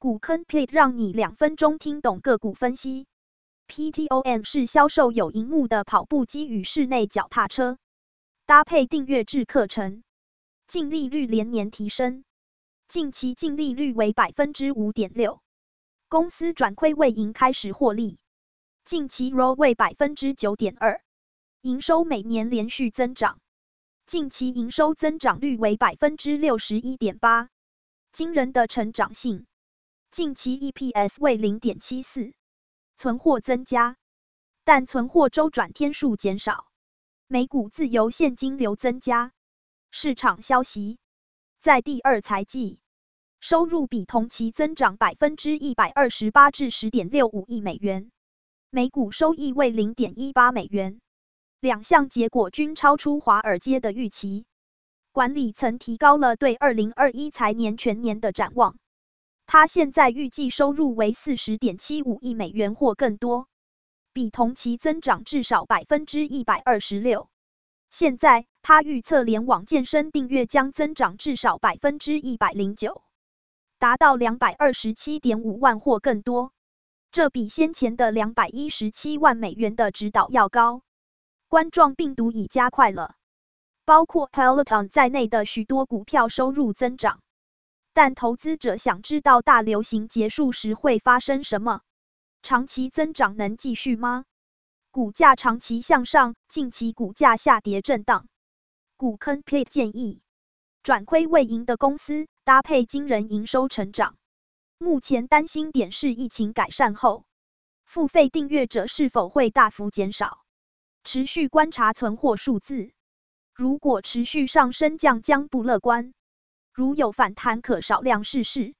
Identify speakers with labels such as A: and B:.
A: 股坑 plate 让你两分钟听懂个股分析。PTOM 是销售有荧幕的跑步机与室内脚踏车，搭配订阅制课程，净利率连年提升，近期净利率为百分之五点六，公司转亏为盈开始获利，近期 ROE 为百分之九点二，营收每年连续增长，近期营收增长率为百分之六十一点八，惊人的成长性，近期 EPS 为零点七四。存货增加，但存货周转天数减少，每股自由现金流增加。市场消息，在第二财季，收入比同期增长百分之一百二十八至十点六五亿美元，每股收益为零点一八美元，两项结果均超出华尔街的预期。管理层提高了对二零二一财年全年的展望。他现在预计收入为四十点七五亿美元或更多，比同期增长至少百分之一百二十六。现在他预测联网健身订阅将增长至少百分之一百零九，达到两百二十七点五万或更多，这比先前的两百一十七万美元的指导要高。冠状病毒已加快了，包括 Peloton 在内的许多股票收入增长。但投资者想知道大流行结束时会发生什么？长期增长能继续吗？股价长期向上，近期股价下跌震荡。股坑派建议，转亏为盈的公司搭配惊人营收成长。目前担心点是疫情改善后，付费订阅者是否会大幅减少？持续观察存货数字，如果持续上升，将将不乐观。如有反弹，可少量试试。